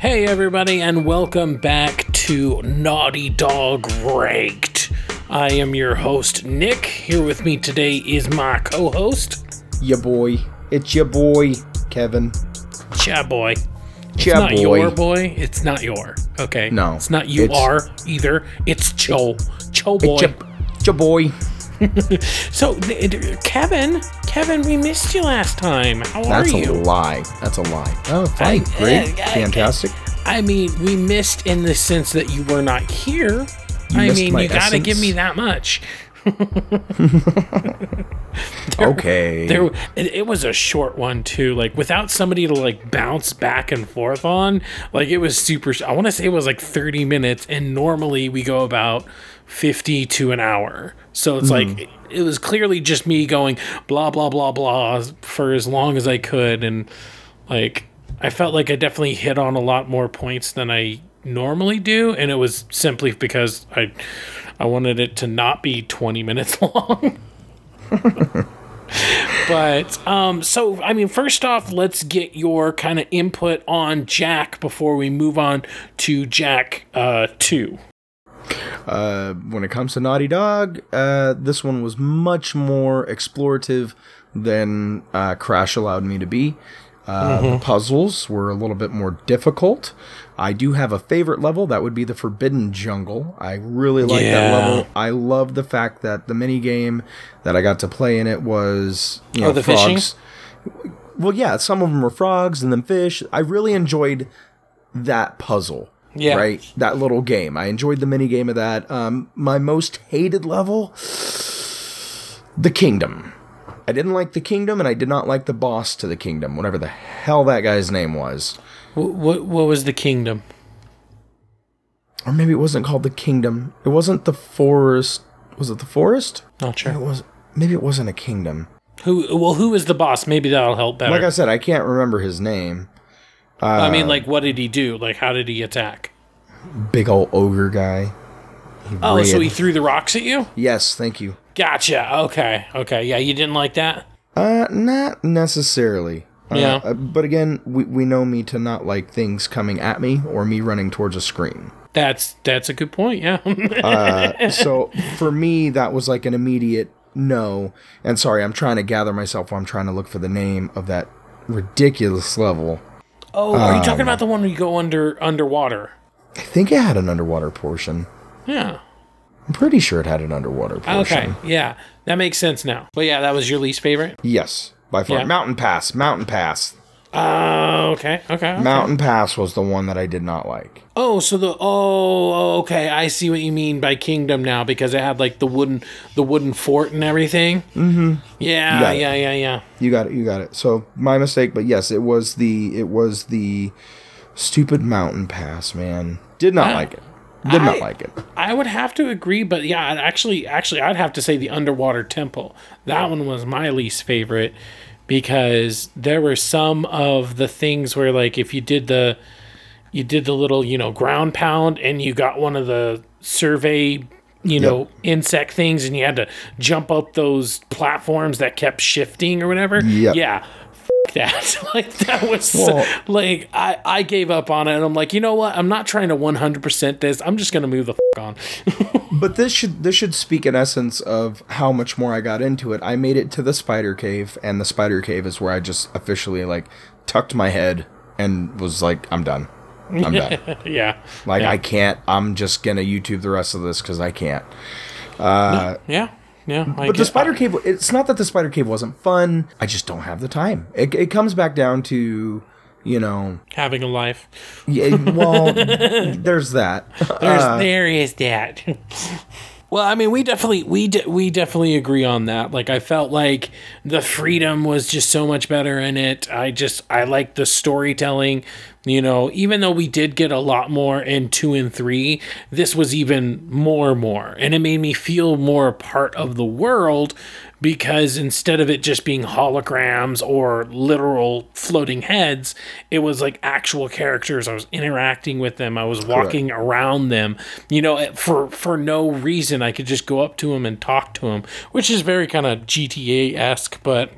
Hey, everybody, and welcome back to Naughty Dog Raked. I am your host, Nick. Here with me today is my co host, Ya boy. It's your boy, Kevin. Cha Boy. It's Cha not boy. your boy, it's not your. Okay. No, It's not you it's- are either. It's Cho. Cho Boy. It's your, your boy. so, Kevin, Kevin, we missed you last time. How That's are a lie. That's a lie. Oh, fine. I- Great. I- I- Fantastic. I mean, we missed in the sense that you were not here. I mean, you gotta give me that much. okay. There, it, it was a short one too. Like without somebody to like bounce back and forth on. Like it was super. I want to say it was like thirty minutes, and normally we go about fifty to an hour. So it's hmm. like it, it was clearly just me going blah blah blah blah for as long as I could, and like I felt like I definitely hit on a lot more points than I normally do, and it was simply because I I wanted it to not be twenty minutes long. But um, so I mean, first off, let's get your kind of input on Jak before we move on to Jak uh, two. Uh, when it comes to Naughty Dog, uh, this one was much more explorative than uh, Crash allowed me to be. Uh, The puzzles were a little bit more difficult. I do have a favorite level. That would be the Forbidden Jungle. I really like Yeah. that level. I love the fact that the mini game that I got to play in it was you know, Oh, the fishing? frogs. Well, yeah, some of them were frogs and then fish. I really enjoyed that puzzle. Yeah. Right? That little game. I enjoyed the mini game of that. Um, my most hated level The Kingdom. I didn't like the kingdom and I did not like the boss to the kingdom, whatever the hell that guy's name was. What what, what was the kingdom? Or maybe it wasn't called the kingdom. It wasn't the forest. Was it the forest? Not sure. It sure. was maybe it wasn't a kingdom. Who well, who was the boss? Maybe that'll help better. Like I said, I can't remember his name. I mean, uh, like, what did he do? Like, how did he attack? Big old ogre guy. He Oh, so he threw the rocks at you? Yes, thank you. Gotcha. Okay. Okay. Yeah, you didn't like that. Uh, not necessarily. Uh, Yeah. uh, but again, we, we know me to not like things coming at me or me running towards a screen. That's that's a good point. Yeah. Uh, so for me, that was like an immediate no. And sorry, I'm trying to gather myself while I'm trying to look for the name of that ridiculous level. oh, are you talking Um, about the one where you go under underwater? I think it had an underwater portion. Yeah. I'm pretty sure it had an underwater portion. Okay. Yeah, that makes sense now. But yeah, that was your least favorite. Yes, by far. Yeah. Mountain Pass. Mountain Pass. Oh, okay, okay. okay. Mountain Pass was the one that I did not like. Oh, so the oh, okay, I see what you mean by kingdom now because it had like the wooden the wooden fort and everything. Mm-hmm. Yeah, it. yeah, yeah, yeah. You got it. You got it. So my mistake, but yes, it was the it was the stupid mountain pass. Man, did not like it. Did not I- like it. I would have to agree, but yeah, actually, actually, I'd have to say the underwater temple. That one was my least favorite because there were some of the things where, like, if you did the, you did the little, you know, ground pound, and you got one of the survey, you know, insect things, and you had to jump up those platforms that kept shifting or whatever. Yep. Yeah. That like that was Well- like I I gave up on it and I'm like you know what I'm not trying to 100% this I'm just gonna move the f- on But this should this should speak in essence of how much more I got into it. I made it to the spider cave, and the spider cave is where I just officially like tucked my head and was like, I'm done. I'm done. yeah Like yeah. I can't. I'm just gonna YouTube the rest of this because I can't. Uh, yeah yeah I But the spider cave, it's not that the spider cave wasn't fun. I just don't have the time. It, it comes back down to, you know, having a life yeah, well, there's that. There's Uh, there is that. well, I mean, we definitely we de- we definitely agree on that. Like, I felt like the freedom was just so much better in it. I just I like the storytelling. You know, even though we did get a lot more in two and three, this was even more more, and it made me feel more part of the world because instead of it just being holograms or literal floating heads, it was like actual characters. I was interacting with them. I was walking around them. You know, for for no reason, I could just go up to them and talk to them, which is very kind of GTA esque. But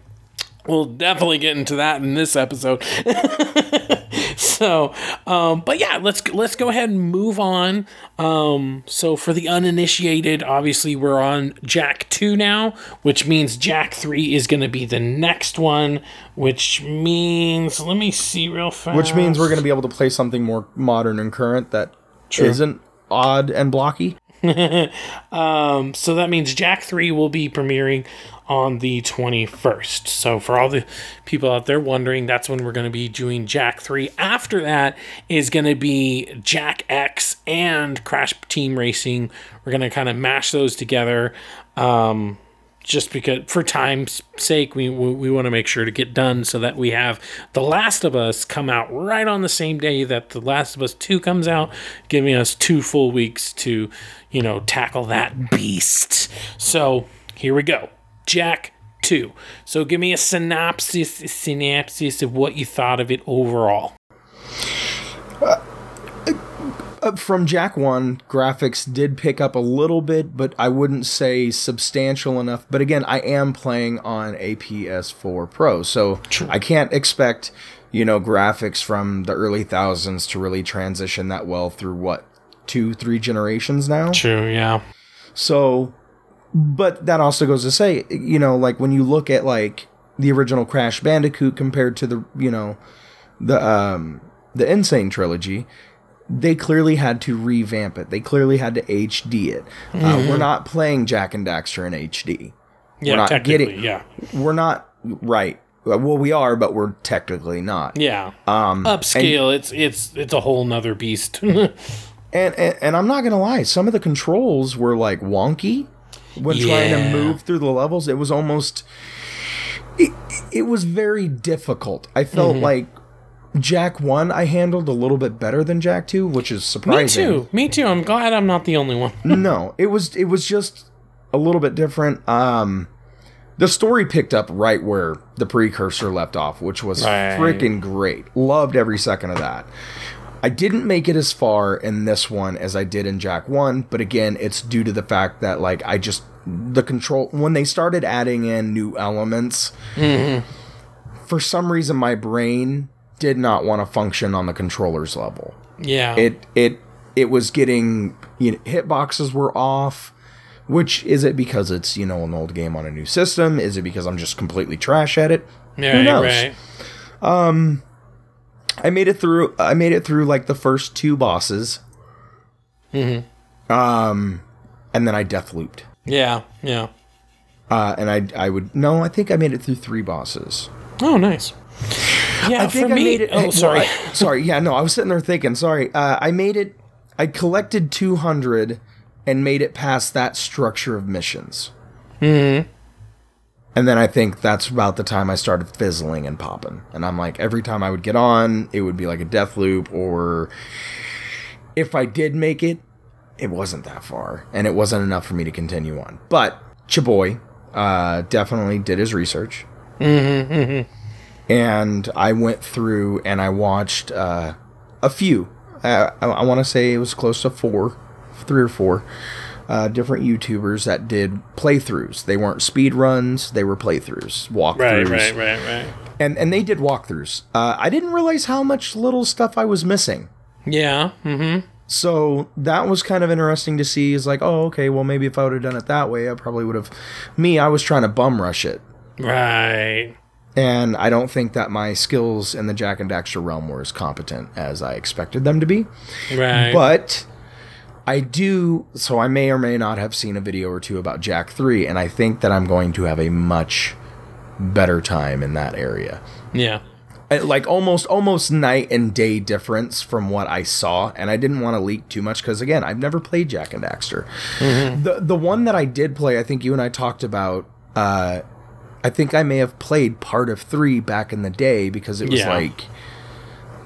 we'll definitely get into that in this episode. so um, but yeah, let's let's go ahead and move on. Um, so for the uninitiated, obviously we're on Jak two now, which means Jak three is going to be the next one. Which means, let me see real fast. Which means we're going to be able to play something more modern and current that not odd and blocky. um, so that means Jak 3 will be premiering on the 21st. So for all the people out there wondering, that's when we're going to be doing Jak 3. After that is going to be Jak X and Crash Team Racing. We're going to kind of mash those together. Um, just because for time's sake we, we, we want to make sure to get done so that we have the last of us come out right on the same day that the last of us 2 comes out giving us two full weeks to you know tackle that beast so here we go Jak 2 so give me a synopsis a synopsis of what you thought of it overall uh, uh, from Jak 1, graphics did pick up a little bit, but I wouldn't say substantial enough. But again, I am playing on a PS4 Pro, so True. I can't expect, you know, graphics from the early thousands to really transition that well through what, two, three generations now? True, yeah. So, but that also goes to say, you know, like when you look at like the original Crash Bandicoot compared to the, you know, the, um, the N. Sane trilogy, they clearly had to revamp it. They clearly had to HD it. Uh, mm-hmm. Uh, we're not playing Jak and Daxter in HD. Yeah, we're not technically, getting, yeah. We're not right. Well, we are, but we're technically not. Yeah. Um, Upscale. And, it's it's it's a whole nother beast. and, and and I'm not gonna lie, some of the controls were like wonky when yeah. trying to move through the levels. It was almost. It, it was very difficult. I felt mm-hmm. like Jak 1 I handled a little bit better than Jak 2, which is surprising. Me too. Me too. I'm glad I'm not the only one. no, it was it was just a little bit different. Um the story picked up right where the precursor left off, which was right. freaking great. Loved every second of that. I didn't make it as far in this one as I did in Jak 1, but again, it's due to the fact that like I just the control when they started adding in new elements, mm-hmm. for some reason my brain did not want to function on the controller's level. Yeah. It it it was getting you know hitboxes were off. Which is it because it's you know an old game on a new system? Is it because I'm just completely trash at it? Yeah, Who knows? Right. Um, I made it through. I made it through like the first two bosses. Mm-hmm. Um, and then I death looped. Yeah, yeah. Uh, and I I would no, I think I made it through three bosses. Oh, nice. Yeah, I think I me, made it. Oh, sorry. Well, I, sorry. Yeah, no, I was sitting there thinking. Sorry, uh, I made it. I collected two hundred and made it past that structure of missions. Hmm. And then I think that's about the time I started fizzling and popping. And I'm like, every time I would get on, it would be like a death loop, or if I did make it, it wasn't that far, and it wasn't enough for me to continue on. But Chaboy uh, definitely did his research. Mm-hmm, mm-hmm and I went through and I watched uh, a few. Uh, I, I want to say it was close to four, three or four uh, different YouTubers that did playthroughs. They weren't speed runs; they were playthroughs, walkthroughs. Right, right, right, right. And and they did walkthroughs. Uh, I didn't realize how much little stuff I was missing. Yeah. Mm-hmm. So that was kind of interesting to see. Is like, oh, okay, well, maybe if I would have done it that way, I probably would have. Me, I was trying to bum rush it. Right and I don't think that my skills in the Jak and Daxter realm were as competent as I expected them to be. Right. But I do, so I may or may not have seen a video or two about Jak 3, and I think that I'm going to have a much better time in that area. Yeah. Like almost almost night and day difference from what I saw, and I didn't want to leak too much because again, I've never played Jak and Daxter. Mm-hmm. The the one that I did play, I think you and I talked about uh, I think I may have played part of three back in the day because it was yeah. like,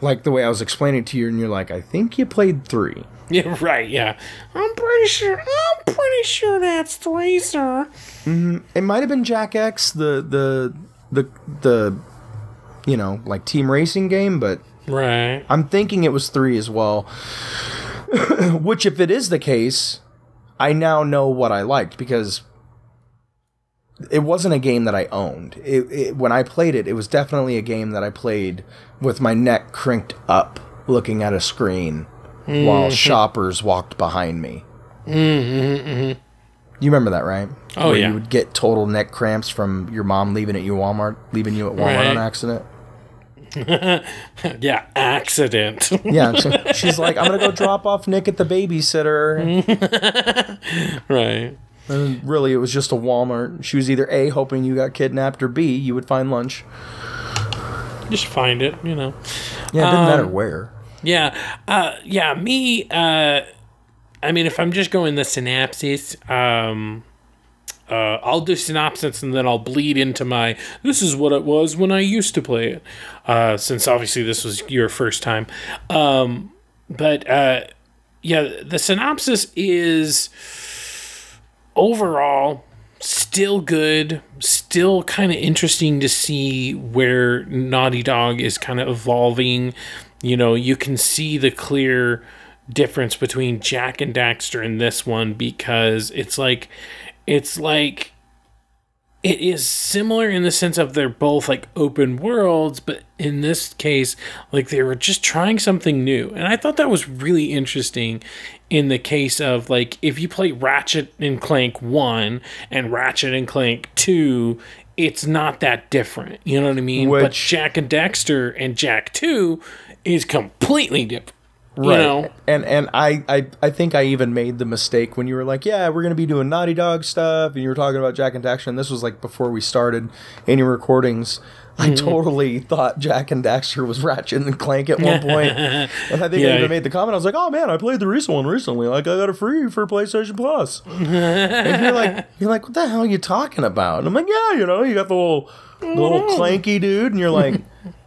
like the way I was explaining to you, and you're like, I think you played three. Yeah, right. Yeah, I'm pretty sure. I'm pretty sure that's sir. Mm-hmm. It might have been Jak X, the the the the, you know, like team racing game, but right. I'm thinking it was three as well. Which, if it is the case, I now know what I liked because it wasn't a game that I owned. It, it, when I played it, it was definitely a game that I played with my neck cranked up looking at a screen while shoppers walked behind me. Mm-hmm, You remember that, right? Oh, Where yeah. You would get total neck cramps from your mom leaving at you Walmart, leaving you at Walmart Right. on accident. Yeah, accident. Yeah, so she's like, "I'm gonna go drop off Nick at the babysitter." right. And really, it was just a Walmart. She was either A, hoping you got kidnapped, or B, you would find lunch. Just find it, you know. Yeah, it didn't Um, matter where. Yeah. Uh yeah, me uh I mean if I'm just going the synopsis, um uh, I'll do synopsis and then I'll bleed into my. This is what it was when I used to play it, uh, since obviously this was your first time. Um, but uh, yeah, the synopsis is overall still good, still kind of interesting to see where Naughty Dog is kind of evolving. You know, you can see the clear difference between Jak and Daxter in this one because it's like it's like it is similar in the sense of they're both like open worlds, but in this case, like they were just trying something new. And I thought that was really interesting in the case of like if you play Ratchet and Clank 1 and Ratchet and Clank 2, it's not that different. You know what I mean? but Jak and Daxter and Jak 2 is completely different. You know? And and I, I I think I even made the mistake when you were like, yeah, we're gonna be doing Naughty Dog stuff, and you were talking about Jak and Daxter, and this was like before we started any recordings. I Mm-hmm. totally thought Jak and Daxter was Ratchet and Clank at one point. point, and I think Yeah. I even made the comment. I was like, "Oh man, I played the recent one recently. Like, I got it free for PlayStation Plus." and you're like, "You're like, what the hell are you talking about?" And I'm like, "Yeah, you know, you got the little, the little clanky dude," and you're like,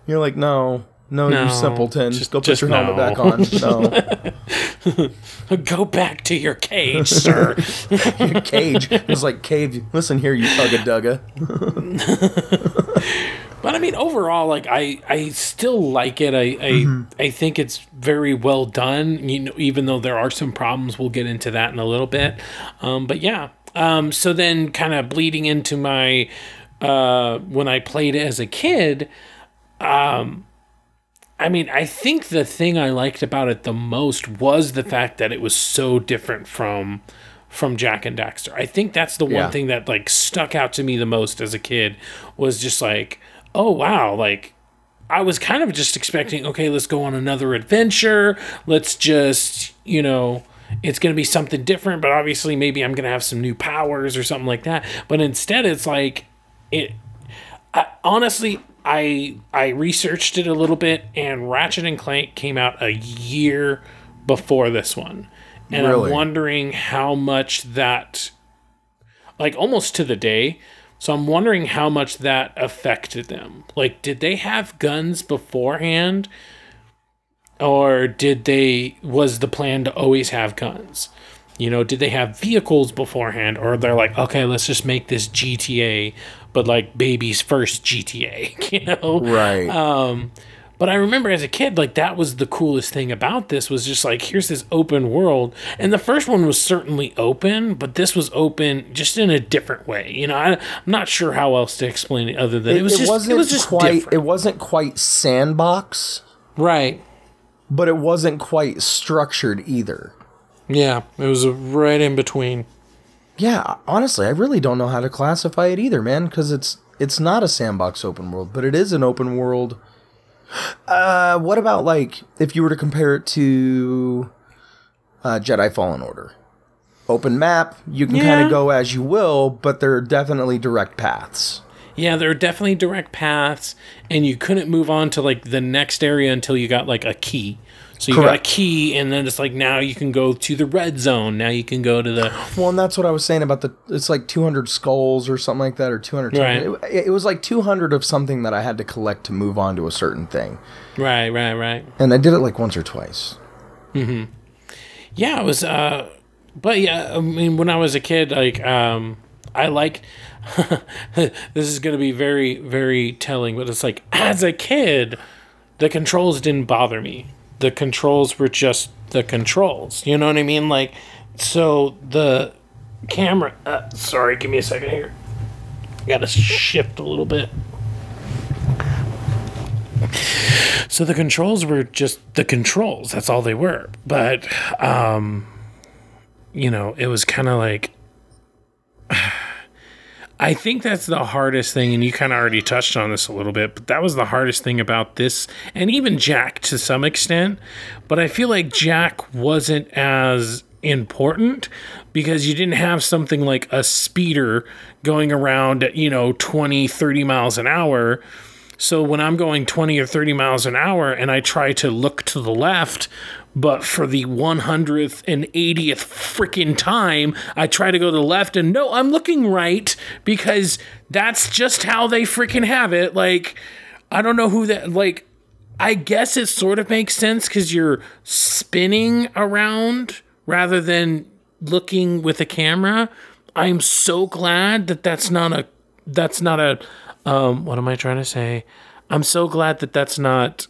"You're like, no, no, No, you simpleton, just- go put just your helmet no. back on." No. Go back to your cage, sir. Your cage. It was like Cave. Listen here, you ugga dugga. But I mean, overall, like I, I still like it. I, I, I think it's very well done. You know, even though there are some problems, we'll get into that in a little bit. Um, but yeah. Um, so then, kind of bleeding into my uh, when I played it as a kid. Um, I mean, I think the thing I liked about it the most was the fact that it was so different from from Jak and Daxter. I think that's the one Yeah. thing that like stuck out to me the most as a kid was just like, oh wow, like I was kind of just expecting, okay, let's go on another adventure. Let's just, you know, it's going to be something different, but obviously maybe I'm going to have some new powers or something like that. But instead it's like it I, honestly, I I researched it a little bit, and Ratchet and Clank came out a year before this one, and Really? I'm wondering how much that, like almost to the day. So I'm wondering how much that affected them. Like, did they have guns beforehand, or did they was the plan to always have guns? You know, did they have vehicles beforehand, or they're like, okay, let's just make this GTA, but like baby's first GTA, you know? Right. Um, but I remember as a kid, like that was the coolest thing about this was just like here's this open world, and the first one was certainly open, but this was open just in a different way. You know, I, I'm not sure how else to explain it other than it, was just wasn't it was just quite. different, It wasn't quite sandbox, right? but it wasn't quite structured either. Yeah, it was right in between. Yeah, honestly, I really don't know how to classify it either, man, because it's it's not a sandbox open world, but it is an open world. Uh, what about like if you were to compare it to uh, Jedi Fallen Order? Open map, you can kind of go as you will, but there are definitely direct paths. Yeah, there are definitely direct paths, and you couldn't move on to like the next area until you got like a key. So you got a key, and then it's like now you can go to the red zone. Now you can go to the Well, and that's what I was saying about the. It's like 200 skulls or something like that, or 200. Right. It, it was like 200 of something that I had to collect to move on to a certain thing, right, right, right. and I did it like once or twice. Yeah, it was. uh But yeah, I mean, when I was a kid, like, um I like. this is going to be very, very telling, but it's like as a kid, the controls didn't bother me. The controls were just the controls. You know what I mean? Like, so the camera. Uh, sorry, give me a second here. Got to shift a little bit. so the controls were just the controls. That's all they were. But um, you know, it was kind of like. I think that's the hardest thing, and you kind of already touched on this a little bit, but that was the hardest thing about this, and even Jak to some extent. But I feel like Jak wasn't as important because you didn't have something like a speeder going around at, you know, 20, 30 miles an hour. So when I'm going 20 or 30 miles an hour and I try to look to the left, but for the 100th and 80th freaking time, I try to go to the left and no, I'm looking right because that's just how they freaking have it. Like, I don't know who that, like, I guess it sort of makes sense because you're spinning around rather than looking with a camera. I'm so glad that that's not a, that's not a, um, what am I trying to say? I'm so glad that that's not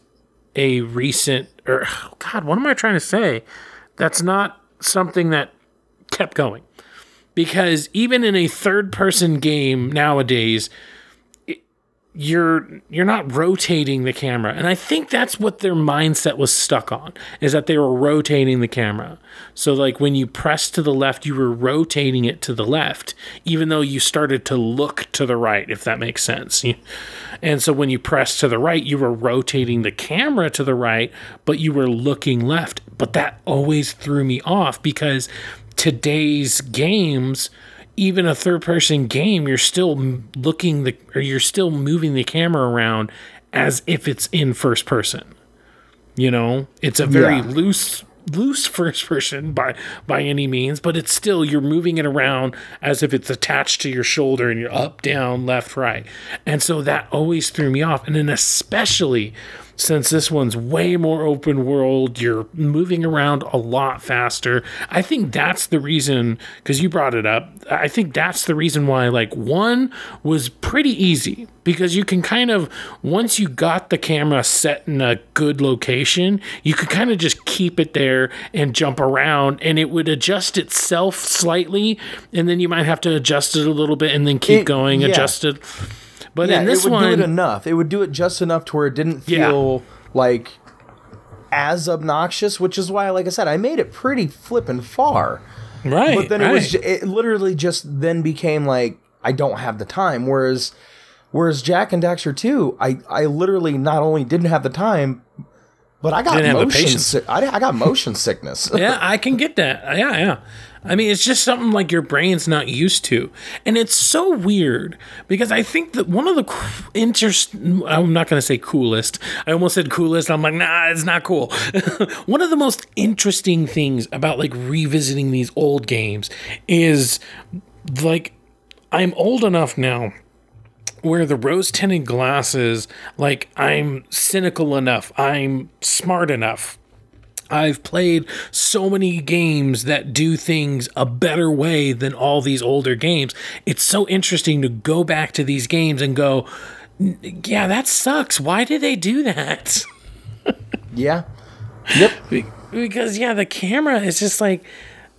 a recent or God, what am I trying to say? That's not something that kept going. Because even in a third person game nowadays, you're you're not rotating the camera. And i think that's what their mindset was stuck on is that they were rotating the camera. So like when you press to the left you were rotating it to the left even though you started to look to the right if that makes sense. And so when you press to the right you were rotating the camera to the right but you were looking left. But that always threw me off because today's games even a third person game, you're still looking the or you're still moving the camera around as if it's in first person. You know, it's a very yeah. loose loose first person by by any means, but it's still you're moving it around as if it's attached to your shoulder and you're up, down, left, right. And so that always threw me off. And then especially since this one's way more open world, you're moving around a lot faster. I think that's the reason, because you brought it up, I think that's the reason why, like, one was pretty easy because you can kind of, once you got the camera set in a good location, you could kind of just keep it there and jump around and it would adjust itself slightly. And then you might have to adjust it a little bit and then keep it, going, yeah. adjust it. But yeah, in this it would one, do it enough. It would do it just enough to where it didn't feel yeah. like as obnoxious. Which is why, like I said, I made it pretty flipping far. Right. But then right. it was it literally just then became like I don't have the time. Whereas whereas Jak and Daxter 2, I I literally not only didn't have the time, but I got motion. Si- I, I got motion sickness. yeah, I can get that. Yeah, yeah. I mean, it's just something like your brain's not used to. And it's so weird because I think that one of the interest, I'm not going to say coolest. I almost said coolest. I'm like, nah, it's not cool. one of the most interesting things about like revisiting these old games is like, I'm old enough now where the rose tinted glasses, like, I'm cynical enough, I'm smart enough I've played so many games that do things a better way than all these older games. It's so interesting to go back to these games and go, yeah, that sucks. Why did they do that? yeah. Yep. Because yeah, the camera is just like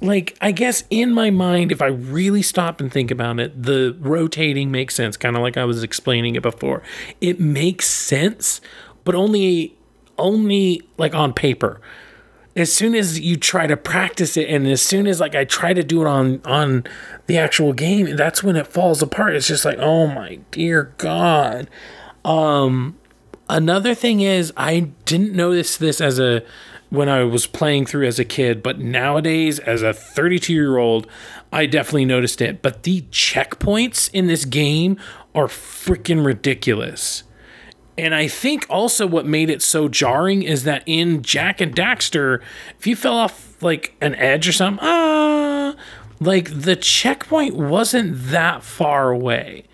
like I guess in my mind if I really stop and think about it, the rotating makes sense, kind of like I was explaining it before. It makes sense, but only only like on paper as soon as you try to practice it and as soon as like I try to do it on on the actual game, that's when it falls apart. It's just like, "Oh my dear god." Um another thing is I didn't notice this as a when I was playing through as a kid, but nowadays as a 32-year-old, I definitely noticed it. But the checkpoints in this game are freaking ridiculous. And I think also what made it so jarring is that in Jak and Daxter, if you fell off like an edge or something, ah, like the checkpoint wasn't that far away.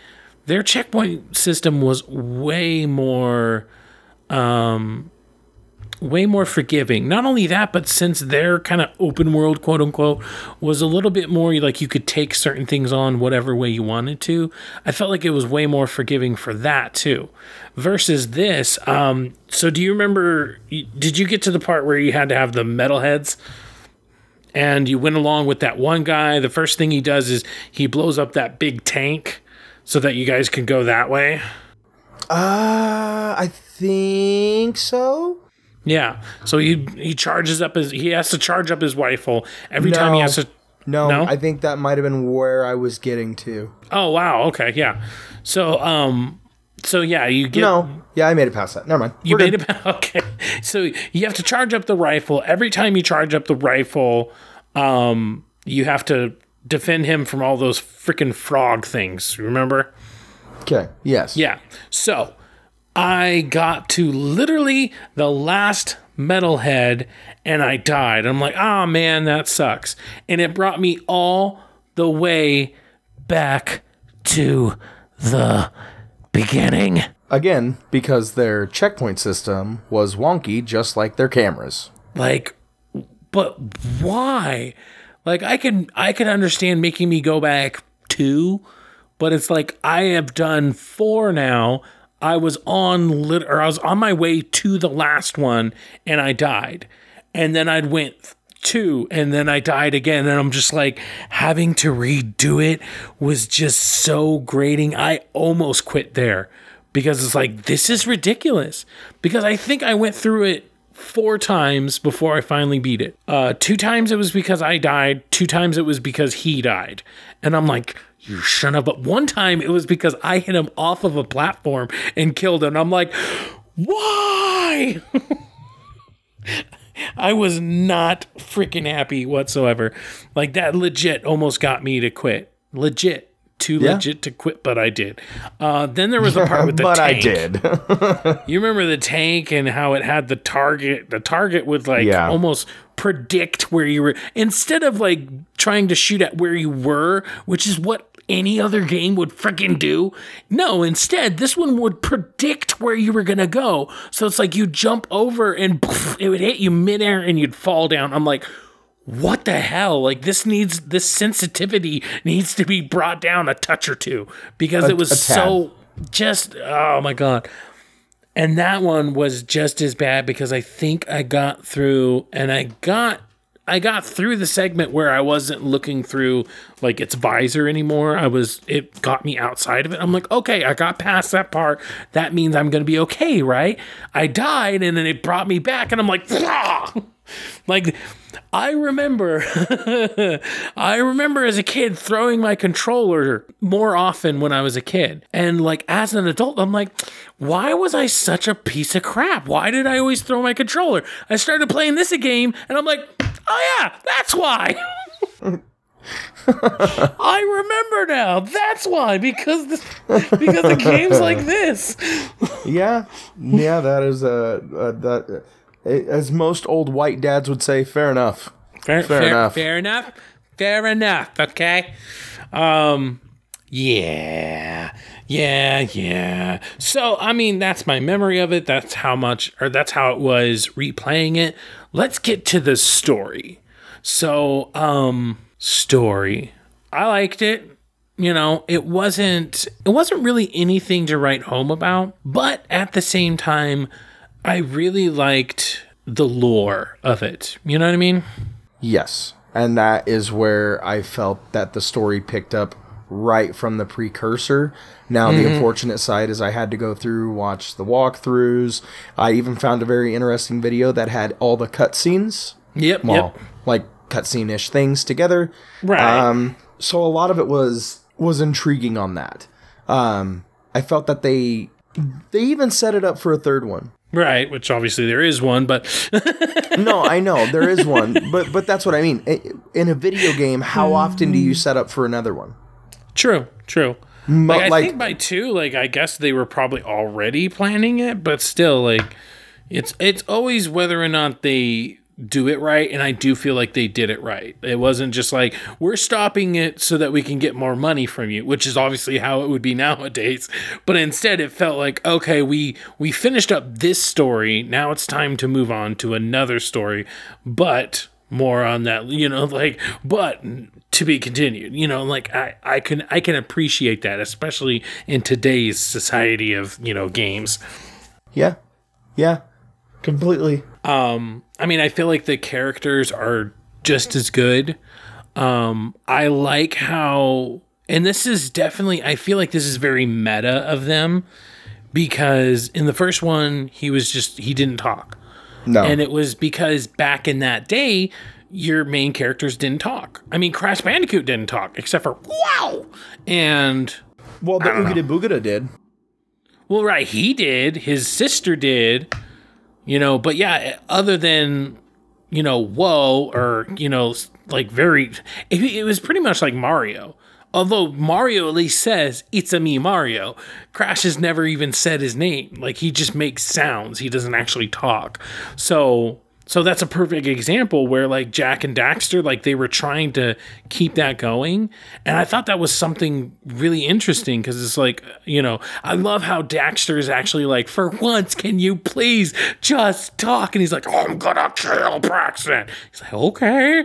Their checkpoint system was way more um way more forgiving. Not only that, but since their kind of open world, quote unquote, was a little bit more like you could take certain things on whatever way you wanted to, I felt like it was way more forgiving for that too. Versus this, um, so do you remember? Did you get to the part where you had to have the metal heads? And you went along with that one guy. The first thing he does is he blows up that big tank so that you guys can go that way. Uh, I think so. Yeah. So he he charges up his he has to charge up his rifle every time he has to. No, No? I think that might have been where I was getting to. Oh wow. Okay. Yeah. So um. So yeah, you get No, yeah, I made it past that. Never mind. You We're made good. it. Okay. So you have to charge up the rifle. Every time you charge up the rifle, um, you have to defend him from all those freaking frog things. Remember? Okay. Yes. Yeah. So I got to literally the last metalhead and I died. I'm like, oh man, that sucks. And it brought me all the way back to the beginning. Again, because their checkpoint system was wonky, just like their cameras. like but why like i can i can understand making me go back two but it's like i have done four now i was on lit or i was on my way to the last one and i died and then i went two and then i died again and i'm just like having to redo it was just so grating i almost quit there because it's like this is ridiculous because i think i went through it four times before I finally beat it. Uh, two times it was because I died. Two times it was because he died. And I'm like, you son of. But one time it was because I hit him off of a platform and killed him. I'm like, why? I was not freaking happy whatsoever. Like that legit almost got me to quit. Legit. Too Yeah. legit to quit, but I did. Uh, then there was the part with the tank. but tank. I did. You remember the tank and how it had the target? The target would like Yeah. almost predict where you were instead of like trying to shoot at where you were, which is what any other game would freaking do. No, instead, this one would predict where you were gonna go. So it's like you jump over and poof, it would hit you midair and you'd fall down. I'm like, what the hell? Like this needs this sensitivity needs to be brought down a touch or two because it was so just oh my god. And that one was just as bad because I think I got through and I got I got through the segment where I wasn't looking through like its visor anymore. I was it got me outside of it. I'm like, okay, I got past that part. That means I'm gonna be okay, right? I died and then it brought me back and I'm like, like I remember I remember as a kid throwing my controller more often when I was a kid. And like as an adult, I'm like, why was I such a piece of crap? Why did I always throw my controller? I started playing this a game and I'm like, oh yeah, that's why. I remember now. That's why because this, because the game's like this. yeah, yeah, that is uh, uh that uh, as most old white dads would say, fair enough. Fair, Fair enough. Fair enough. Fair enough. Okay. Um. Yeah. Yeah. Yeah. So I mean, that's my memory of it. That's how much, or that's how it was replaying it. Let's get to the story. So, um, story. I liked it. You know, it wasn't it wasn't really anything to write home about, but at the same time, I really liked the lore of it. You know what I mean? Yes. And that is where I felt that the story picked up right from the precursor. Now, the unfortunate side is I had to go through, watch the walkthroughs. I even found a very interesting video that had all the cutscenes, Yep. well, Yep. like cutscene ish things together. Right. Um, so a lot of it was was intriguing on that. Um, I felt that they they even set it up for a third one. Right, which obviously there is one, but No, I know there is one, but but that's what I mean. In a video game, how often do you set up for another one? True, true. Like I like- think by two, like I guess they were probably already planning it, but still, like it's it's always whether or not they do it right, and I do feel like they did it right. It wasn't just like we're stopping it so that we can get more money from you, which is obviously how it would be nowadays. But instead, it felt like okay, we we finished up this story. Now it's time to move on to another story, but more on that you know like but to be continued you know like i i can i can appreciate that especially in today's society of you know games Yeah, yeah, completely. um i mean i feel like the characters are just as good um i like how and this is definitely i feel like this is very meta of them because in the first one he was just he didn't talk. No. And it was because back in that day, your main characters didn't talk. I mean, Crash Bandicoot didn't talk, except for wow. And well, the Oogada Boogada did. well, right, he did. His sister did. You know, but yeah, other than you know, whoa, or you know, like very, it, it was pretty much like Mario. Although Mario at least says it's a me Mario, Crash has never even said his name. Like he just makes sounds. He doesn't actually talk. So so that's a perfect example where like Jak and Daxter, like they were trying to keep that going. And I thought that was something really interesting because it's like, you know, I love how Daxter is actually like, for once, can you please just talk? And he's like, I'm gonna kill Braxton. He's like, okay.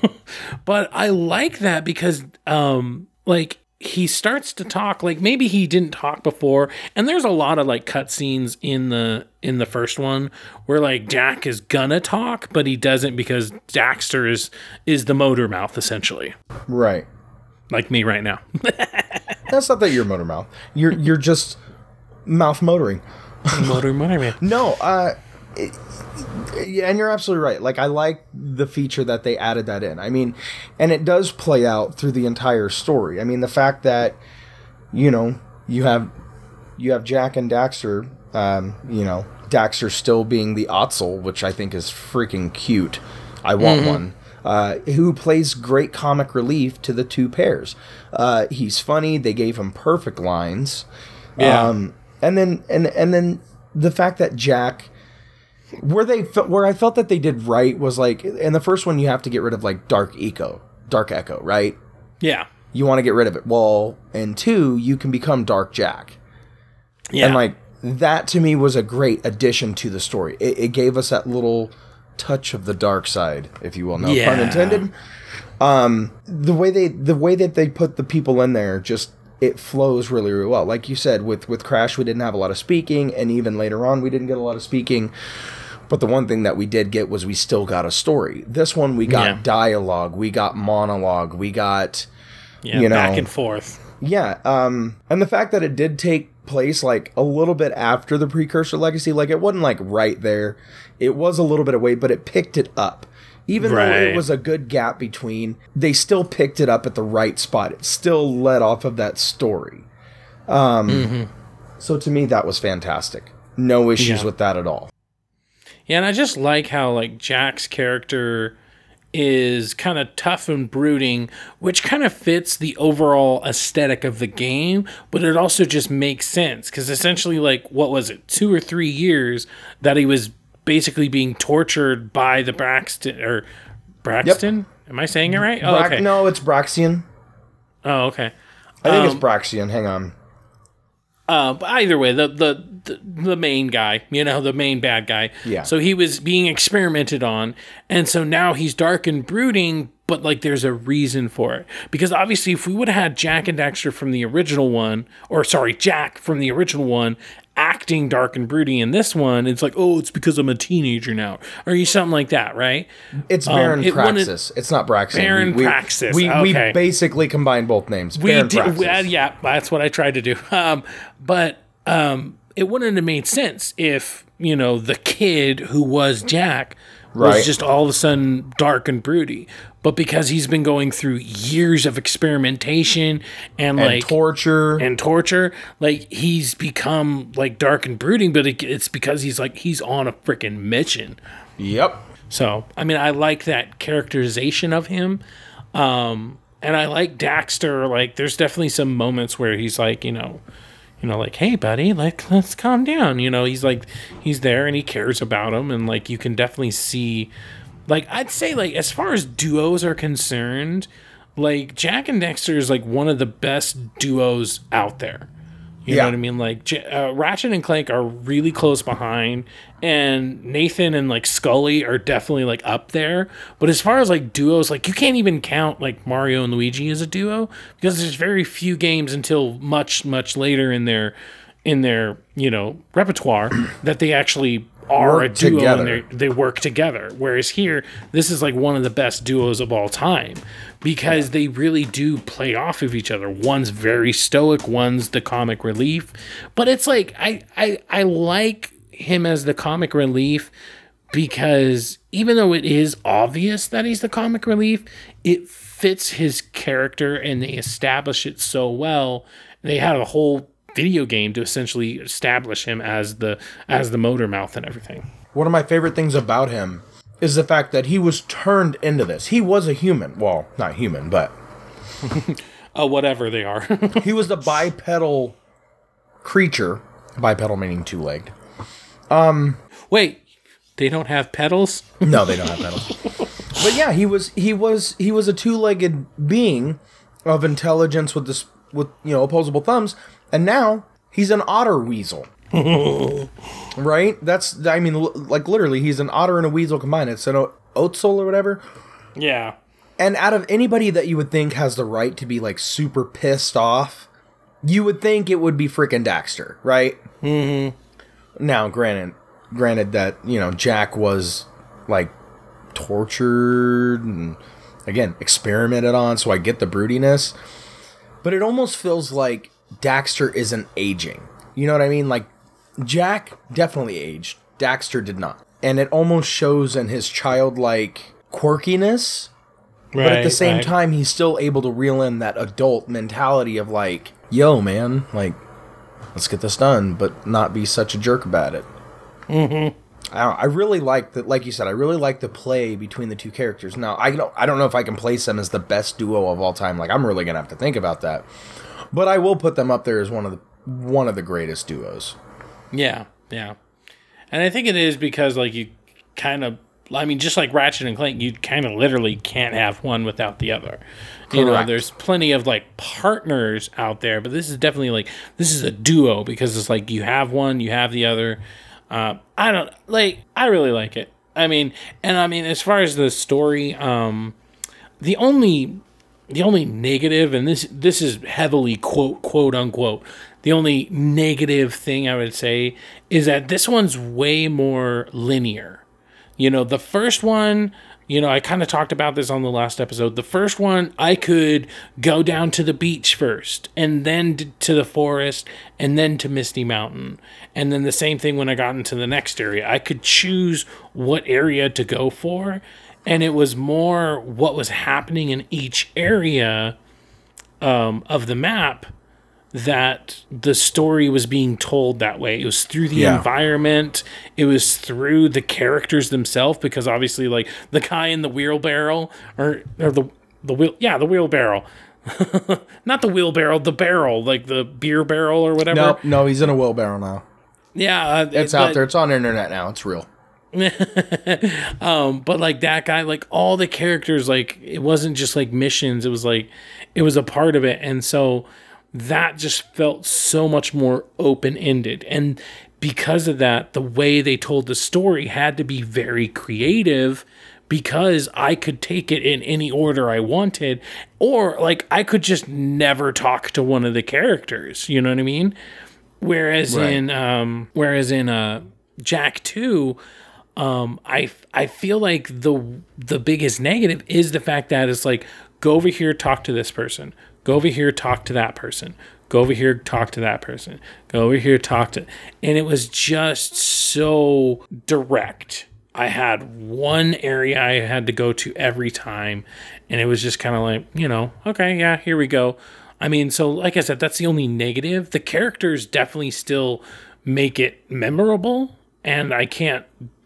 but I like that because um like he starts to talk like maybe he didn't talk before and there's a lot of like cutscenes in the in the first one where like Jak is gonna talk but he doesn't because Daxter is is the motor mouth essentially Right. like me right now That's not that you're motor mouth. You're you're just mouth motoring. motor motor man No, uh, it- and you're absolutely right. Like I like the feature that they added that in. I mean, and it does play out through the entire story. I mean, the fact that you know you have you have Jak and Daxter. Um, you know, Daxter still being the Ottsel, which I think is freaking cute. I want one. Uh, who plays great comic relief to the two pairs. Uh, he's funny. They gave him perfect lines. Yeah. Um, and then and and then the fact that Jak where they where I felt that they did right was like in the first one you have to get rid of like dark eco, dark eco, right? yeah You want to get rid of it. Well, and two you can become dark Jak. yeah and like that to me was a great addition to the story. It, it gave us that little touch of the dark side, if you will, no pun intended. Um, the way they the way that they put the people in there just it flows really really well. Like you said, with with Crash we didn't have a lot of speaking, and even later on we didn't get a lot of speaking. But the one thing that we did get was we still got a story. This one we got Yeah. dialogue, we got monologue, we got yeah you back and forth yeah, um, and the fact that it did take place like a little bit after the precursor legacy, like it wasn't like right there. It was a little bit away, but it picked it up. Even though it was a good gap between, they still picked it up at the right spot. It still led off of that story. Um, So to me, that was fantastic. No issues Yeah. with that at all. Yeah, and I just like how like Jak's character is kind of tough and brooding, which kind of fits the overall aesthetic of the game, but it also just makes sense because essentially, like, what was it, two or three years that he was basically being tortured by the Braxton or Braxton? Am I saying it right? Oh, Brax- okay. No, it's Braxian. Oh, okay. I think Um, it's Braxian. Hang on. Uh, but either way, the, the the the main guy, you know, the main bad guy. Yeah. So he was being experimented on, and so now he's dark and brooding, but like there's a reason for it. Because obviously, if we would have had Jak and Daxter from the original one, or sorry, Jak from the original one, acting dark and brooding in this one, it's like, oh, it's because I'm a teenager now, or something like that, right? It's Baron Um, it wanted- Praxis. it's not Braxian. Baron we, we, Praxis, We, we okay. basically combined both names. we Baron did Praxis. uh, yeah that's what i tried to do um but um it wouldn't have made sense if you know the kid who was jack was just all of a sudden dark and broody but because he's been going through years of experimentation and, and like torture. and torture like he's become like dark and brooding but it, it's because he's like he's on a freaking mission yep. so, I mean, I like that characterization of him. Um, and I like Daxter. Like, there's definitely some moments where he's like, you know, you know, like, hey, buddy, like, let's calm down. You know, he's like, he's there and he cares about him. And, like, you can definitely see, like, I'd say, like, as far as duos are concerned, like, Jak and Daxter is, like, one of the best duos out there. You Yeah. know what I mean? Like uh, Ratchet and Clank are really close behind, and Nathan and like Scully are definitely like up there. But as far as like duos, like you can't even count like Mario and Luigi as a duo because there's very few games until much much later in their in their you know repertoire that they actually are Work a duo together. and they work together. Whereas here, this is like one of the best duos of all time because they really do play off of each other. One's very stoic, one's the comic relief. But it's like I I, I like him as the comic relief because even though it is obvious that he's the comic relief, it fits his character and they establish it so well. They had a whole video game to essentially establish him as the as the motor mouth and everything. One of my favorite things about him is the fact that he was turned into this. He was a human. Well, not human, but Uh, whatever they are. he was the bipedal creature. Bipedal meaning two legged. Um wait, they don't have pedals? No, they don't have pedals. but yeah, he was he was he was a two legged being of intelligence with this with you know opposable thumbs, and now he's an otter weasel. right? That's I mean, l- like literally, he's an otter and a weasel combined. It's an Ottsel or whatever. Yeah. And out of anybody that you would think has the right to be like super pissed off, you would think it would be freaking Daxter, right? Mm-hmm. Now, granted, granted that you know Jak was like tortured and again experimented on, so I get the broodiness, but it almost feels like Daxter isn't aging. You know what I mean? Like Jak definitely aged, Daxter did not, and it almost shows in his childlike quirkiness but at the same time he's still able to reel in that adult mentality of like yo man like let's get this done but not be such a jerk about it. Mm-hmm. I, I really like that like you said i really like the play between the two characters. Now i don't i don't know if i can place them as the best duo of all time. Like i'm really gonna have to think about that but i will put them up there as one of the one of the greatest duos Yeah, yeah. And I think it is because like you kind of I mean just like Ratchet and Clank, you kind of literally can't have one without the other. You know, there's plenty of like partners out there, but this is definitely like this is a duo because it's like you have one, you have the other. Uh, I don't like I really like it. I mean, and I mean as far as the story, um the only the only negative and this this is heavily quote quote unquote the only negative thing i would say is that this one's way more linear. You know the first one you know i kind of talked about this on the last episode. The first one i could go down to the beach first and then to the forest and then to misty mountain. And then the same thing when i got into the next area. I could choose what area to go for and it was more what was happening in each area um, of the map that the story was being told that way. It was through the Yeah. environment, it was through the characters themselves, because obviously, like the guy in the wheelbarrow or or the the wheel, yeah, the wheelbarrow. Not the wheelbarrow, the barrel, like the beer barrel or whatever. no no he's in a wheelbarrow now Yeah, uh, it's but- out there it's on internet now it's real um but like that guy like all the characters like it wasn't just like missions it was like it was a part of it. And so that just felt so much more open-ended. And because of that the way they told the story had to be very creative because I could take it in any order I wanted or like I could just never talk to one of the characters you know what I mean? Whereas Right. in um whereas in uh Jak 2 um I I feel like the the biggest negative is the fact that it's like go over here talk to this person. Go over here talk to that person. Go over here talk to that person. Go over here talk to and it was just so direct. I had one area I had to go to every time and it was just kind of like you know okay yeah here we go. I mean so like I said that's the only negative. The characters definitely still make it memorable and I can't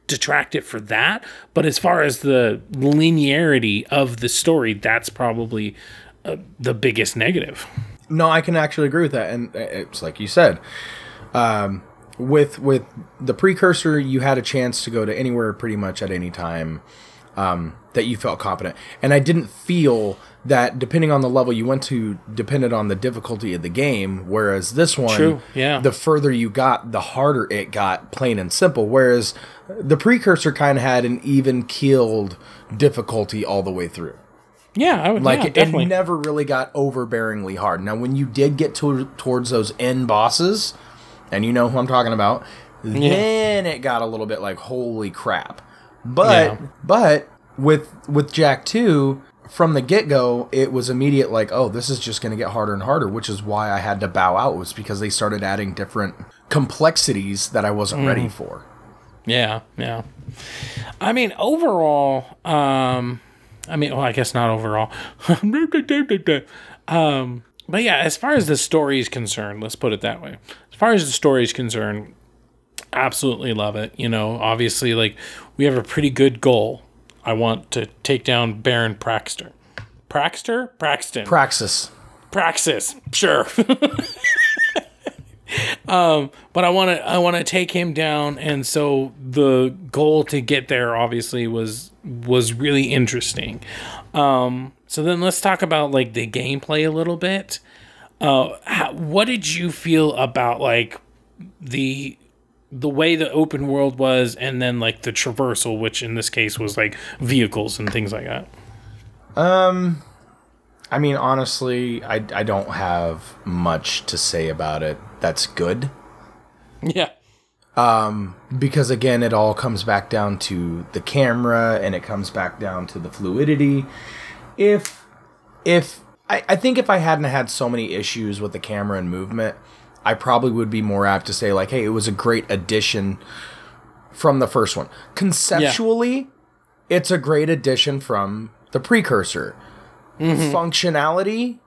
detract it for that. But as far as the linearity of the story, that's probably uh, the biggest negative. No, I can actually agree with that, and uh, it's like you said. Um, with with the precursor, you had a chance to go to anywhere pretty much at any time um, that you felt confident, and I didn't feel that depending on the level you went to depended on the difficulty of the game. Whereas this one, True, yeah. the further you got, the harder it got, plain and simple. Whereas the precursor kind of had an even keeled difficulty all the way through. Yeah, I would Like yeah, it, definitely. it never really got overbearingly hard. Now, when you did get to, towards those end bosses, and you know who I'm talking about, Then it got a little bit like holy crap. But Yeah. but with with Jak 2 from the get-go it was immediate like oh this is just going to get harder and harder which is why I had to bow out was because they started adding different complexities that I wasn't Mm. ready for. Yeah, yeah. I mean, overall, um, I mean, well, I guess not overall. um, but yeah, as far as the story is concerned, let's put it that way. As far as the story is concerned, absolutely love it. You know, obviously, like we have a pretty good goal. I want to take down Baron Praxter. Praxter? Praxton. Praxis. Praxis, sure. um, but I want to I want to take him down, and so the goal to get there obviously was was really interesting. Um, so then let's talk about like the gameplay a little bit. Uh, how, what did you feel about like the the way the open world was, and then like the traversal, which in this case was like vehicles and things like that. Um, I mean honestly, I I don't have much to say about it. That's good. Yeah. Um, because again it all comes back down to the camera and it comes back down to the fluidity if if I, I think if i hadn't had so many issues with the camera and movement i probably would be more apt to say like hey it was a great addition from the first one conceptually it's a great addition from the precursor mm-hmm. functionality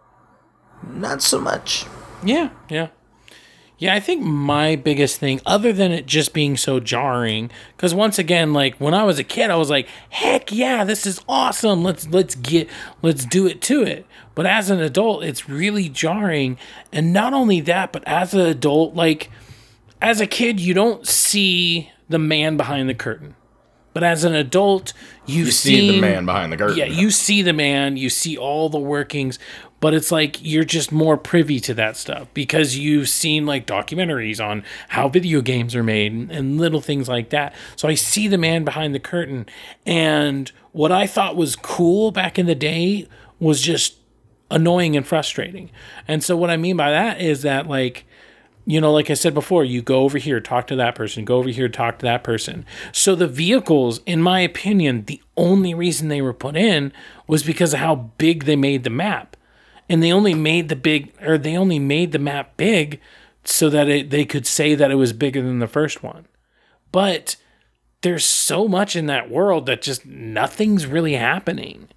not so much Yeah, yeah. Yeah, I think my biggest thing, other than it just being so jarring, because once again, like when I was a kid, I was like, "Heck yeah, this is awesome! Let's let's get let's do it to it." But as an adult, it's really jarring, and not only that, but as an adult, like as a kid, you don't see the man behind the curtain, but as an adult, you've you see the man behind the curtain yeah, you see the man, you see all the workings, but it's like you're just more privy to that stuff because you've seen like documentaries on how video games are made and, and little things like that. So I see the man behind the curtain, and what I thought was cool back in the day was just annoying and frustrating. And so what I mean by that is that like you know, like I said before, you go over here, talk to that person, go over here, talk to that person. So the vehicles, in my opinion, the only reason they were put in was because of how big they made the map. And they only made the big, or they only made the map big so that it, they could say that it was bigger than the first one. But there's so much in that world that just nothing's really happening.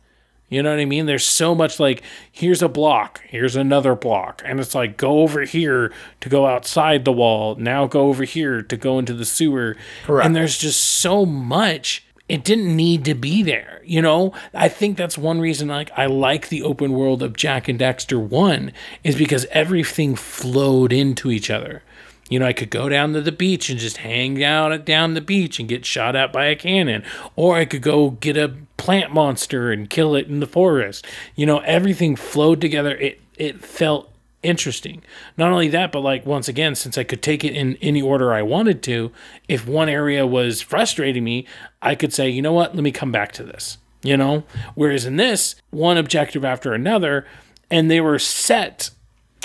You know what I mean? There's so much like here's a block, here's another block, and it's like go over here to go outside the wall, now go over here to go into the sewer. Correct. And there's just so much it didn't need to be there, you know? I think that's one reason like I like the open world of Jak and Daxter 1 is because everything flowed into each other. You know, I could go down to the beach and just hang out down the beach and get shot at by a cannon, or I could go get a plant monster and kill it in the forest. You know, everything flowed together. It it felt interesting. Not only that, but like once again, since I could take it in any order I wanted to, if one area was frustrating me, I could say, you know what, let me come back to this. You know? Whereas in this, one objective after another, and they were set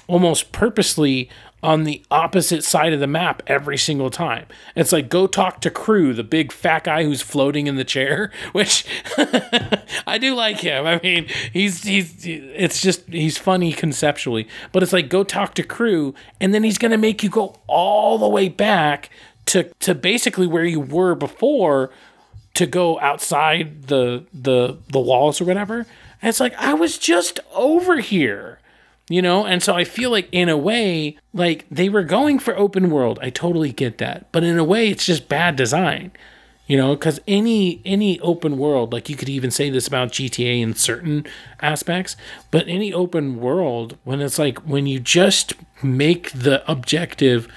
almost purposely on the opposite side of the map every single time. It's like go talk to Krew, the big fat guy who's floating in the chair, which I do like him. I mean, he's he's it's just he's funny conceptually, but it's like go talk to Krew and then he's going to make you go all the way back to to basically where you were before to go outside the the the walls or whatever. And it's like I was just over here you know? And so i feel like in a way like they were going for open world. I totally get that. But in a way it's just bad design you know? Because any any open world like you could even say this about gta in certain aspects but any open world when it's like when you just make the objective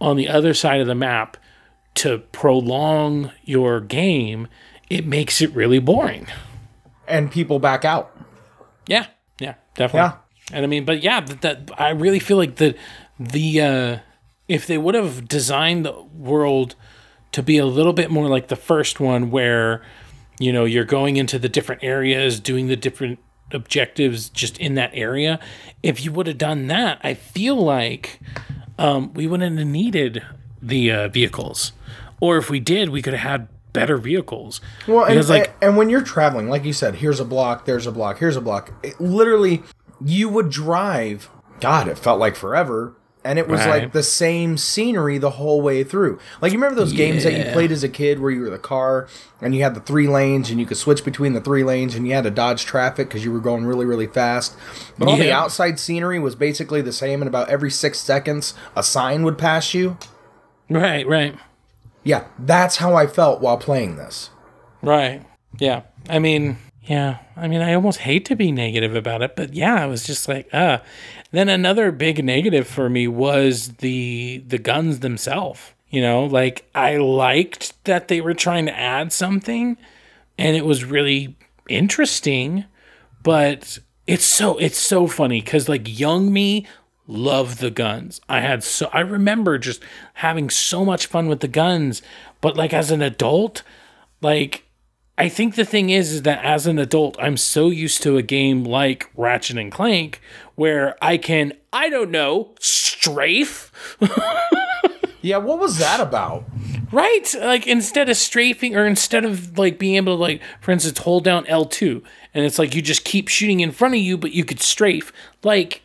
on the other side of the map to prolong your game it makes it really boring. And people back out. Yeah, yeah, definitely. Yeah. And I mean, but yeah, that, that I really feel like the the uh, if they would have designed the world to be a little bit more like the first one, where you know you're going into the different areas, doing the different objectives just in that area. If you would have done that, I feel like um, we wouldn't have needed the uh, vehicles, or if we did, we could have had better vehicles. Well, and, like- and when you're traveling, like you said, here's a block, there's a block, here's a block. It, literally, you would drive. God, it felt like forever, and it was Right. like the same scenery the whole way through. Like you remember those games that you played as a kid, where you were the car and you had the three lanes, and you could switch between the three lanes, and you had to dodge traffic because you were going really, really fast. But all the outside scenery was basically the same, and about every six seconds, a sign would pass you. Right, right, Yeah, that's how I felt while playing this. right. Yeah. I mean, yeah. I mean, I almost hate to be negative about it, but yeah, I was just like, uh. Then another big negative for me was the the guns themselves. You know, like I liked that they were trying to add something, and it was really interesting, but it's so it's so funny because like young me loved the guns. I had so I remember just having so much fun with the guns, but like as an adult, like I think the thing is is that as an adult, I'm so used to a game like Ratchet and Clank where I can I don't know, strafe Yeah, what was that about? Right? Like instead of strafing or instead of like being able to like for instance hold down L2 and it's like you just keep shooting in front of you but you could strafe. Like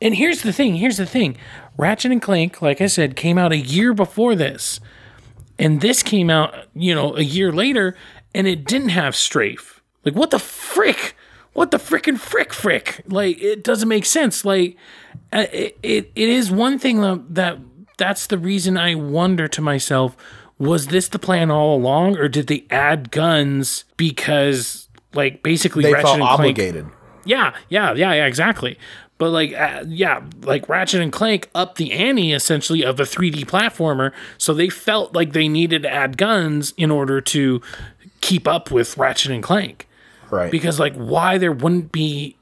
and here's the thing, here's the thing. Ratchet and Clank, like I said, came out a year before this. And this came out, you know, a year later and it didn't have strafe. Like what the frick? What the frickin' frick frick? Like it doesn't make sense. Like uh, it, it, it is one thing that, that that's the reason I wonder to myself was this the plan all along or did they add guns because like basically They Ratchet felt and Clank obligated. yeah, yeah, yeah, yeah, exactly. But like, uh, yeah, like Ratchet and Clank upped the ante essentially of a 3D platformer, so they felt like they needed to add guns in order to keep up with Ratchet and Clank. Right. Because like, why there wouldn't be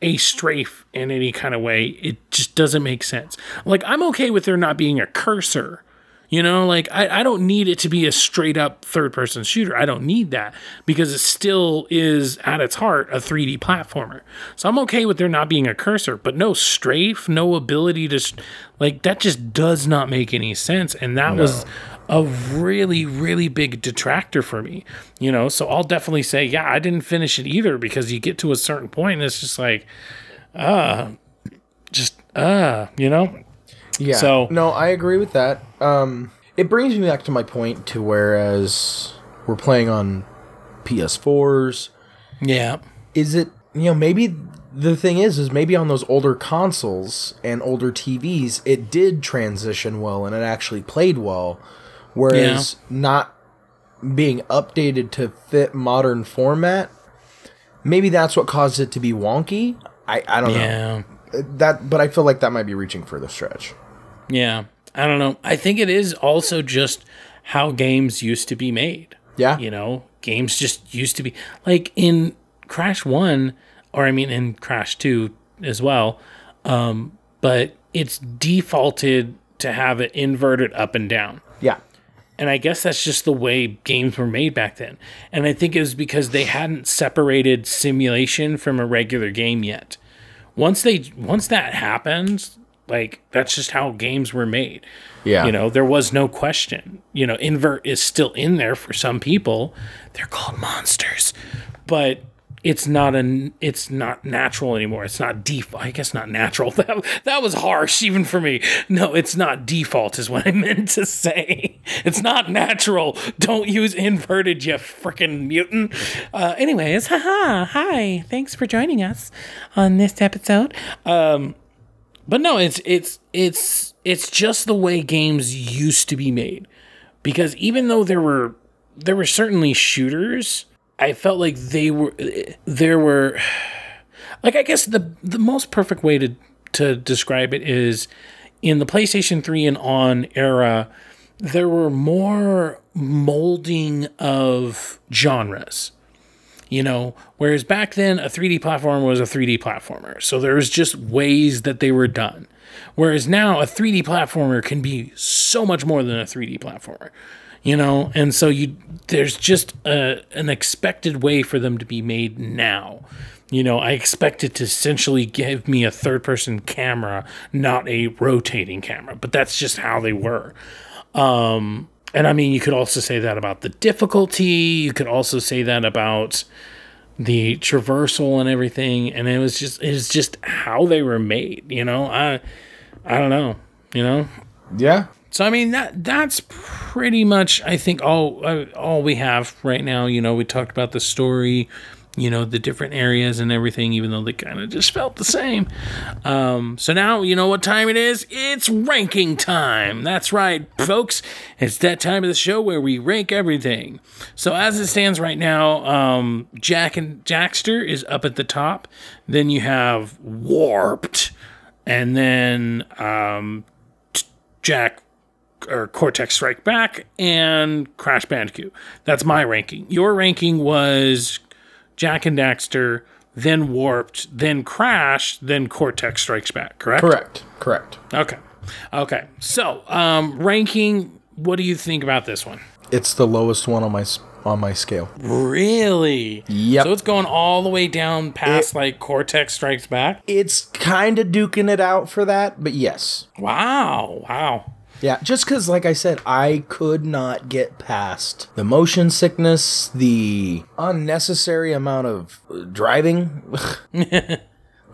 a strafe in any kind of way? It just doesn't make sense. Like, I'm okay with there not being a cursor. You know, like I, I don't need it to be a straight up third person shooter. I don't need that because it still is at its heart a 3D platformer. So I'm okay with there not being a cursor, but no strafe, no ability to like that just does not make any sense. And that was a really, really big detractor for me. You know, so I'll definitely say, yeah, I didn't finish it either because you get to a certain point and it's just like, uh, just uh, you know? Yeah. So- no, I agree with that. Um, it brings me back to my point to whereas we're playing on PS4s, Yeah. is it you know maybe the thing is is maybe on those older consoles and older TVs it did transition well and it actually played well, whereas not being updated to fit modern format. Maybe that's what caused it to be wonky. I, I don't know that, but I feel like that might be reaching for the stretch. Yeah. I don't know. I think it is also just how games used to be made. Yeah, You know, games just used to be like in Crash 1 or I mean in Crash 2 as well. Um, but it's defaulted to have it inverted up and down. yeah. And I guess that's just the way games were made back then. And I think it was because they hadn't separated simulation from a regular game yet. Once they once that happens, like that's just how games were made. Yeah. You know, there was no question. You know, invert is still in there for some people. They're called monsters. But it's not an it's not natural anymore. It's not default. I guess not natural. That that was harsh even for me. No, it's not default is what I meant to say. It's not natural. Don't use inverted, you freaking mutant. Uh, anyways, haha. Hi. Thanks for joining us on this episode. Um but no, it's it's it's it's just the way games used to be made. Because even though there were there were certainly shooters, I felt like they were there were like I guess the the most perfect way to to describe it is in the PlayStation 3 and on era there were more molding of genres you know whereas back then a 3d platformer was a 3d platformer. So there was just ways that they were done. Whereas now a 3d platformer can be so much more than a 3d platformer you know and so you there's just a, an expected way for them to be made now you know i expect it to essentially give me a third person camera not a rotating camera but that's just how they were Um, and I mean, you could also say that about the difficulty. You could also say that about the traversal and everything. And it was just, it was just how they were made. You know, I, I don't know. You know. Yeah. So I mean that that's pretty much I think all uh, all we have right now. You know, we talked about the story you know the different areas and everything even though they kind of just felt the same. Um, so now you know what time it is? It's ranking time. That's right folks. It's that time of the show where we rank everything. So as it stands right now um, Jak and jackster is up at the top. Then you have warped. And then um, Jak or Cortex Strike Back and Crash Bandicoot. That's my ranking. Your ranking was Jak and Daxter, then Warped, then Crash, then Cortex Strikes Back, correct? Correct. Correct. Okay. Okay. So, um, ranking, what do you think about this one? It's the lowest one on my on my scale. Really? Yep. So it's going all the way down past It- like Cortex Strikes Back? It's kind of duking it out for that, but yes. Wow. Wow. Yeah, just because, like I said, I could not get past the motion sickness, the unnecessary amount of uh, driving.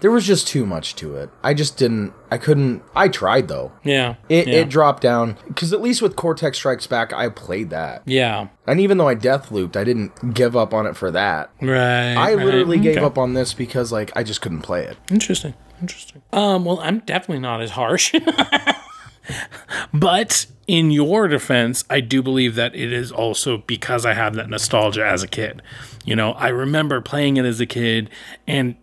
there was just too much to it. I just didn't. I couldn't. I tried though. Yeah. It, yeah. it dropped down because at least with Cortex Strikes Back, I played that, yeah. and even though I death looped, I didn't give up on it for that. Right. I right. literally gave Okay. up on this because like I just couldn't play it. Interesting. Interesting. Um, well, I'm definitely not as harsh. but in your defense, I do believe that it is also because I have that nostalgia as a kid. You know, I remember playing it as a kid and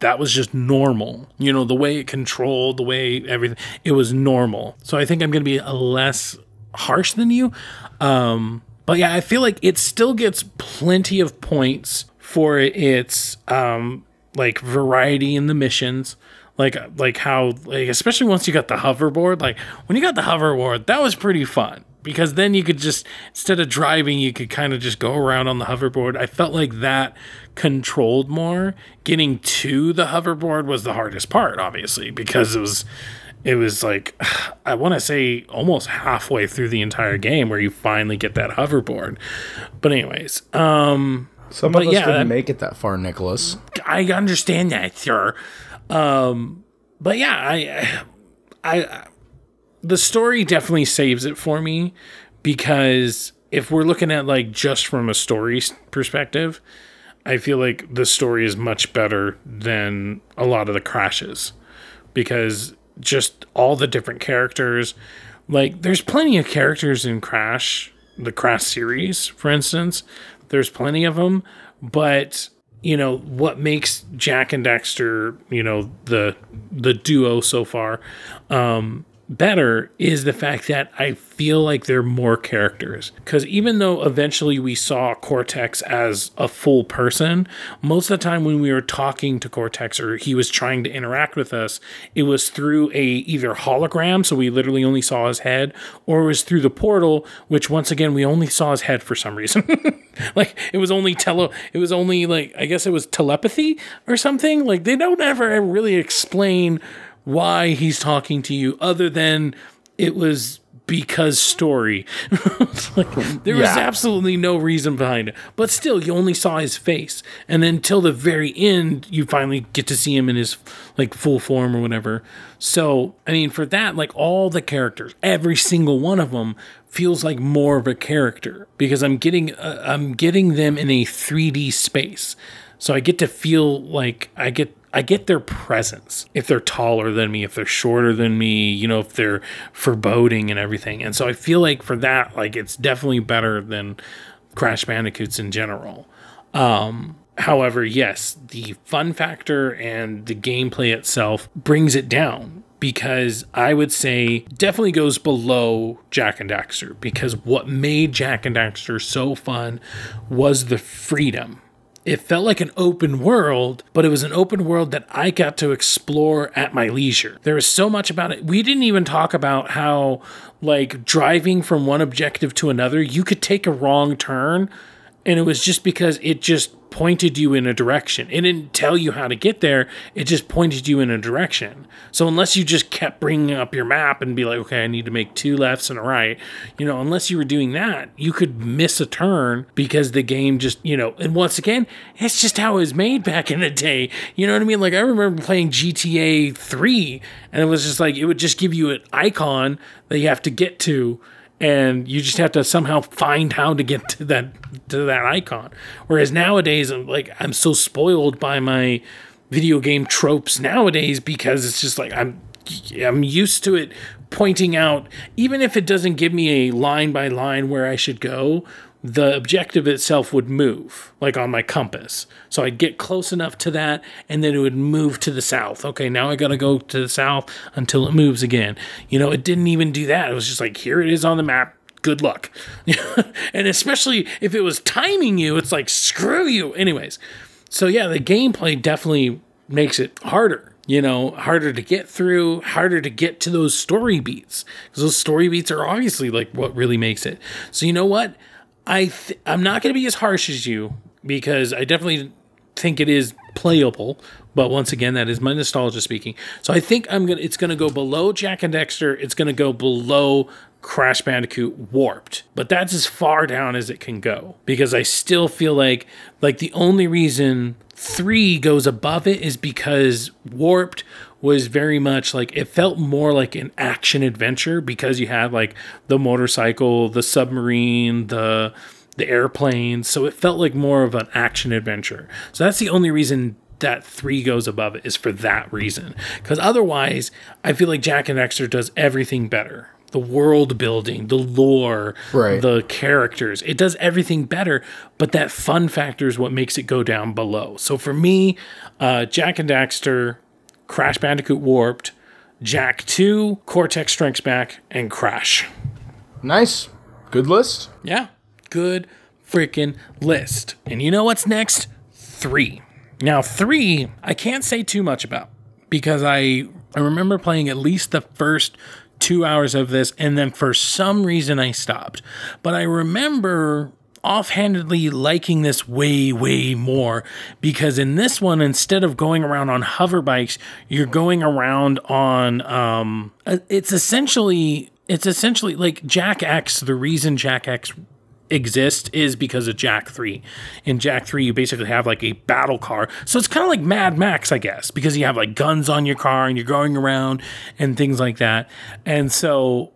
that was just normal. You know, the way it controlled, the way everything, it was normal. So I think I'm going to be a less harsh than you. Um, but yeah, I feel like it still gets plenty of points for its um, like variety in the missions like like how like especially once you got the hoverboard like when you got the hoverboard that was pretty fun because then you could just instead of driving you could kind of just go around on the hoverboard i felt like that controlled more getting to the hoverboard was the hardest part obviously because it was it was like i want to say almost halfway through the entire game where you finally get that hoverboard but anyways um Some of us yeah, didn't make it that far, Nicholas. I understand that, sir. Um, but yeah, I, I, the story definitely saves it for me because if we're looking at like just from a story perspective, I feel like the story is much better than a lot of the crashes because just all the different characters, like there's plenty of characters in Crash, the Crash series, for instance. There's plenty of them, but you know what makes Jak and Daxter, you know the the duo so far, um, better is the fact that I feel like they're more characters. Because even though eventually we saw Cortex as a full person, most of the time when we were talking to Cortex or he was trying to interact with us, it was through a either hologram, so we literally only saw his head, or it was through the portal, which once again we only saw his head for some reason. like it was only tele, it was only like I guess it was telepathy or something. Like they don't ever really explain why he's talking to you other than it was because story. Like, there was absolutely no reason behind it. But still, you only saw his face. And then till the very end, you finally get to see him in his like full form or whatever. So, I mean, for that, like all the characters, every single one of them feels like more of a character because I'm getting uh, I'm getting them in a 3D space. So I get to feel like I get I get their presence. If they're taller than me, if they're shorter than me, you know, if they're foreboding and everything. And so I feel like for that, like it's definitely better than Crash Bandicoots in general. Um, however, yes, the fun factor and the gameplay itself brings it down because I would say definitely goes below Jak and Daxter because what made Jak and Daxter so fun was the freedom. It felt like an open world, but it was an open world that I got to explore at my leisure. There was so much about it. We didn't even talk about how, like, driving from one objective to another, you could take a wrong turn And it was just because it just pointed you in a direction. It didn't tell you how to get there, it just pointed you in a direction. So unless you just kept bringing up your map and be like, okay, I need to make two lefts and a right, you know, unless you were doing that, you could miss a turn because the game just, you know, and once again, it's just how it was made back in the day. You know what I mean? Like I remember playing GTA 3 and it was just like it would just give you an icon that you have to get to and you just have to somehow find how to get to that to that icon. Whereas nowadays, I'm like I'm so spoiled by my video game tropes nowadays because it's just like I'm I'm used to it pointing out even if it doesn't give me a line by line where I should go the objective itself would move, like on my compass. So I'd get close enough to that, and then it would move to the south. Okay, now I gotta go to the south until it moves again. You know, it didn't even do that. It was just like, here it is on the map. Good luck. and especially if it was timing you, it's like, screw you. Anyways, so yeah, the gameplay definitely makes it harder you know, harder to get through, harder to get to those story beats. Because those story beats are obviously like what really makes it. So you know what? I th- I'm not going to be as harsh as you because I definitely think it is playable. But once again, that is my nostalgia speaking. So I think I'm gonna. It's gonna go below Jak and Daxter. It's gonna go below Crash Bandicoot Warped. But that's as far down as it can go because I still feel like like the only reason three goes above it is because Warped was very much like it felt more like an action adventure because you had like the motorcycle, the submarine, the the airplane, so it felt like more of an action adventure. So that's the only reason that 3 goes above it is for that reason. Cuz otherwise, I feel like Jak and Daxter does everything better. The world building, the lore, Right. the characters. It does everything better, but that fun factor is what makes it go down below. So for me, uh, Jak and Daxter, Crash Bandicoot Warped, Jak 2, Cortex Strikes Back, and Crash. Nice. Good list. Yeah, good freaking list. And you know what's next? Three. Now, three, I can't say too much about because I I remember playing at least the first two hours of this, and then for some reason I stopped. But I remember offhandedly liking this way, way more because in this one, instead of going around on hover bikes, you're going around on um uh, it's essentially it's essentially like Jak X, the reason Jak X exists is because of Jak 3. In Jak 3, you basically have like a battle car. So it's kind of like Mad Max, I guess, because you have like guns on your car and you're going around and things like that. And so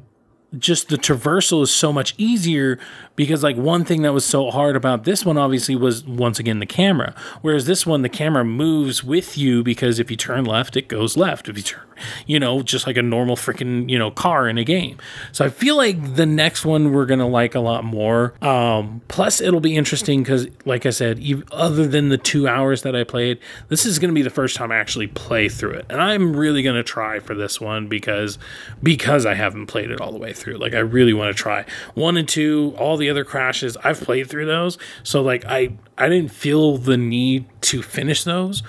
just the traversal is so much easier because like one thing that was so hard about this one obviously was once again the camera. Whereas this one the camera moves with you because if you turn left it goes left. If you turn you know just like a normal freaking you know car in a game. So i feel like the next one we're gonna like a lot more. Um plus it'll be interesting because like i said other than the two hours that i played this is gonna be the first time i actually play through it. And i'm really gonna try for this one because because i haven't played it all the way through like i really want to try one and two all the other crashes i've played through those so like i i didn't feel the need to finish those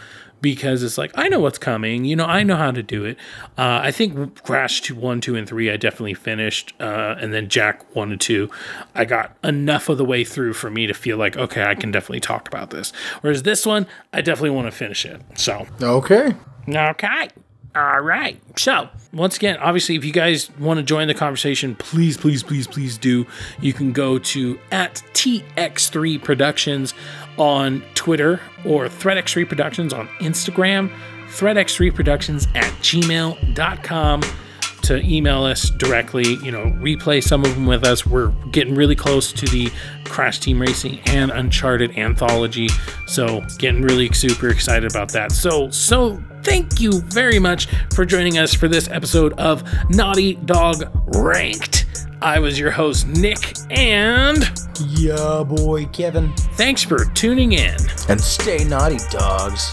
because it's like I know what's coming. You know, I know how to do it. Uh, I think Crash two, one, two, and three I definitely finished, uh, and then Jak one and two, I got enough of the way through for me to feel like okay, I can definitely talk about this. Whereas this one, I definitely want to finish it. So Okay. Okay. All right. So, once again, obviously, if you guys want to join the conversation, please, please, please, please do. You can go to at TX3 Productions on Twitter or ThreadX3 Productions on Instagram, ThreadX3 Productions at gmail.com to email us directly, you know, replay some of them with us. We're getting really close to the Crash Team Racing and Uncharted anthology. So, getting really super excited about that. So, so thank you very much for joining us for this episode of Naughty Dog Ranked. I was your host, Nick, and Yeah, boy, Kevin. thanks for tuning in. And stay naughty, dogs.